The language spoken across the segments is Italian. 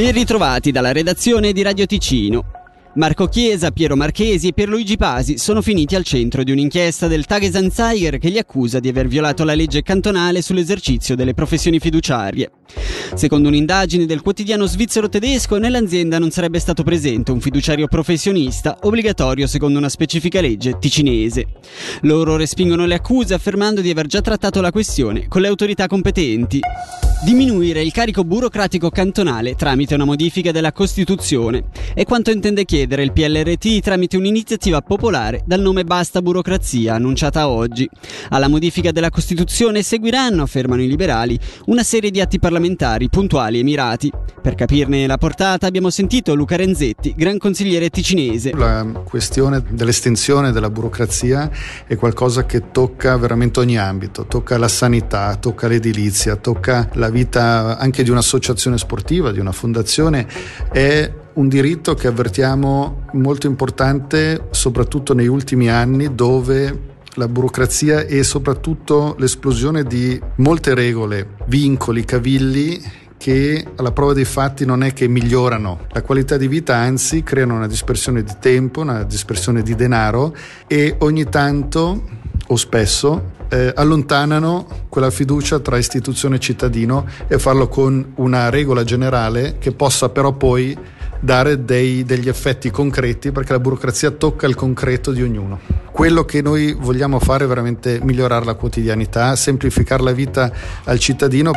Ben ritrovati dalla redazione di Radio Ticino. Marco Chiesa, Piero Marchesi e Pierluigi Pasi sono finiti al centro di un'inchiesta del Tagesanzeiger che li accusa di aver violato la legge cantonale sull'esercizio delle professioni fiduciarie. Secondo un'indagine del quotidiano svizzero tedesco, nell'azienda non sarebbe stato presente un fiduciario professionista obbligatorio secondo una specifica legge ticinese. Loro respingono le accuse affermando di aver già trattato la questione con le autorità competenti. Diminuire il carico burocratico cantonale tramite una modifica della Costituzione è quanto intende chiedere il PLRT tramite un'iniziativa popolare dal nome Basta Burocrazia annunciata oggi. Alla modifica della Costituzione seguiranno, affermano i liberali, una serie di atti parlamentari puntuali e mirati. Per capirne la portata abbiamo sentito Luca Renzetti, gran consigliere ticinese. La questione dell'estensione della burocrazia è qualcosa che tocca veramente ogni ambito, tocca la sanità, tocca l'edilizia, tocca la vita anche di un'associazione sportiva, di una fondazione, è un diritto che avvertiamo molto importante soprattutto negli ultimi anni dove la burocrazia e soprattutto l'esplosione di molte regole, vincoli, cavilli che alla prova dei fatti non è che migliorano. La qualità di vita, anzi creano una dispersione di tempo, una dispersione di denaro e ogni tanto o spesso eh, allontanano quella fiducia tra istituzione e cittadino e farlo con una regola generale che possa però poi dare dei, degli effetti concreti perché la burocrazia tocca il concreto di ognuno. Quello che noi vogliamo fare è veramente migliorare la quotidianità, semplificare la vita al cittadino.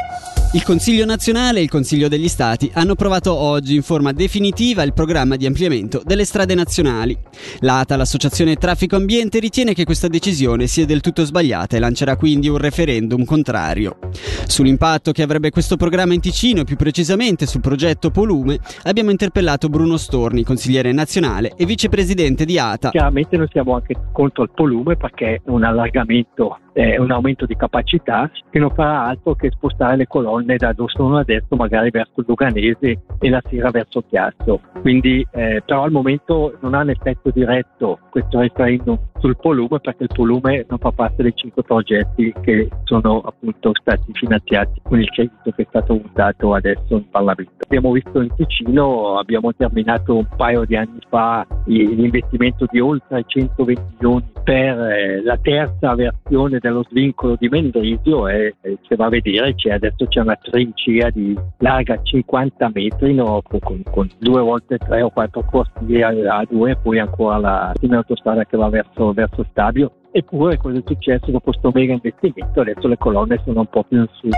Il Consiglio nazionale e il Consiglio degli Stati hanno approvato oggi in forma definitiva il programma di ampliamento delle strade nazionali. L'ATA, l'associazione Traffico Ambiente, ritiene che questa decisione sia del tutto sbagliata e lancerà quindi un referendum contrario. Sull'impatto che avrebbe questo programma in Ticino e più precisamente sul progetto Polume abbiamo interpellato Bruno Storni, consigliere nazionale e vicepresidente di ATA. Chiaramente noi siamo anche contro il Polume perché è un allargamento è un aumento di capacità che non farà altro che spostare le colonne da dove sono adesso magari verso il Luganese e la sera verso Chiasso. Quindi eh, però al momento non ha un effetto diretto questo referendum sul volume perché il volume non fa parte dei cinque progetti che sono appunto stati finanziati con il credito che è stato usato adesso in Parlamento. Abbiamo visto in Ticino, abbiamo terminato un paio di anni fa l'investimento di oltre 120 milioni per eh, la terza versione dello svincolo di Mendrisio e, se va a vedere c'è, adesso c'è una trincea di larga 50 metri no, con, con, due volte tre o quattro corsie a, due e poi ancora la autostrada che va verso, verso Stabio Eppure cosa è successo dopo questo mega investimento? Adesso le colonne sono un po' più in su.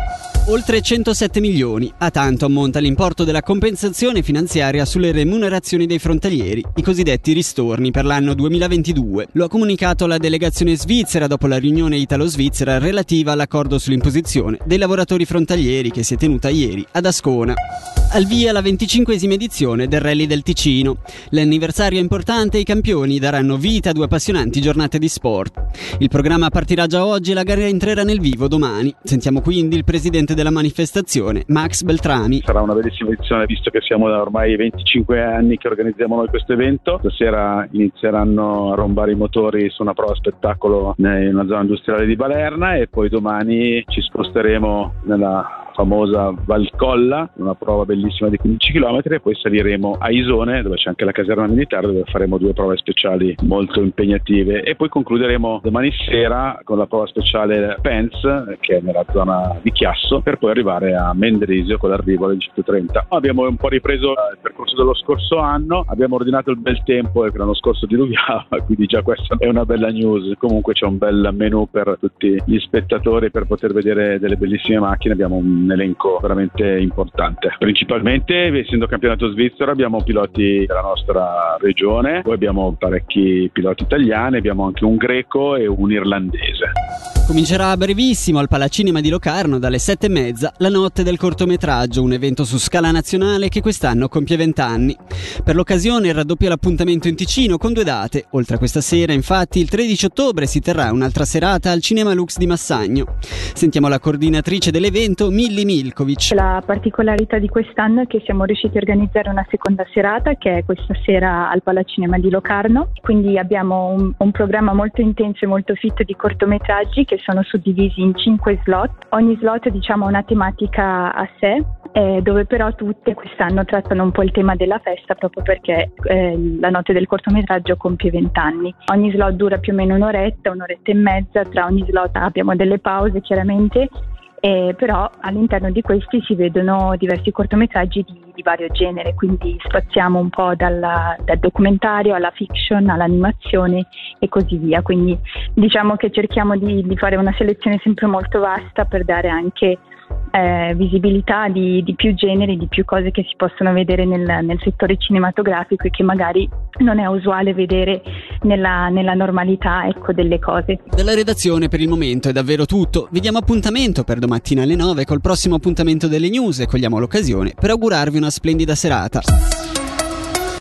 Oltre 107 milioni, a tanto ammonta l'importo della compensazione finanziaria sulle remunerazioni dei frontalieri, i cosiddetti ristorni per l'anno 2022. Lo ha comunicato la delegazione svizzera dopo la riunione italo-svizzera relativa all'accordo sull'imposizione dei lavoratori frontalieri che si è tenuta ieri ad Ascona. Al via la 25esima edizione del Rally del Ticino. L'anniversario è importante e i campioni daranno vita a due appassionanti giornate di sport. Il programma partirà già oggi e la gara entrerà nel vivo domani. Sentiamo quindi il presidente della manifestazione, Max Beltrami. Sarà una bellissima edizione visto che siamo da ormai 25 anni che organizziamo noi questo evento. Stasera inizieranno a rombare i motori su una prova spettacolo nella zona industriale di Balerna e poi domani ci sposteremo nella famosa Valcolla, una prova bellissima di 15 km e poi saliremo a Isone dove c'è anche la caserma militare dove faremo due prove speciali molto impegnative e poi concluderemo domani sera con la prova speciale Pence che è nella zona di Chiasso per poi arrivare a Mendrisio con l'arrivo alle 130. Abbiamo un po' ripreso il percorso dello scorso anno, abbiamo ordinato il bel tempo e l'anno scorso diluviava quindi già questa è una bella news. Comunque c'è un bel menù per tutti gli spettatori per poter vedere delle bellissime macchine, abbiamo un un elenco veramente importante. Principalmente, essendo campionato svizzero, abbiamo piloti della nostra regione, poi abbiamo parecchi piloti italiani, abbiamo anche un greco e un irlandese. Comincerà a brevissimo al Palacinema di Locarno dalle sette e mezza la notte del cortometraggio, un evento su scala nazionale che quest'anno compie 20 anni. Per l'occasione raddoppia l'appuntamento in Ticino con due date. Oltre a questa sera, infatti, il 13 ottobre si terrà un'altra serata al Cinema Lux di Massagno. Sentiamo la coordinatrice dell'evento, Milli Milkovic. La particolarità di quest'anno è che siamo riusciti a organizzare una seconda serata che è questa sera al Palacinema di Locarno. Quindi abbiamo un, un programma molto intenso e molto fit di cortometraggi che sono suddivisi in cinque slot. Ogni slot diciamo, ha una tematica a sé eh, dove però tutte quest'anno trattano un po' il tema della festa proprio perché eh, la notte del cortometraggio compie 20 anni. Ogni slot dura più o meno un'oretta, un'oretta e mezza, tra ogni slot abbiamo delle pause chiaramente eh, però all'interno di questi si vedono diversi cortometraggi di, di vario genere, quindi spaziamo un po' dalla, dal documentario alla fiction, all'animazione e così via. Quindi diciamo che cerchiamo di, di fare una selezione sempre molto vasta per dare anche eh, visibilità di, di, più generi, di più cose che si possono vedere nel, nel, settore cinematografico e che magari non è usuale vedere nella, nella normalità ecco, delle cose. Dalla redazione per il momento è davvero tutto. Vi diamo appuntamento per domattina alle 9 col prossimo appuntamento delle news e cogliamo l'occasione per augurarvi una splendida serata.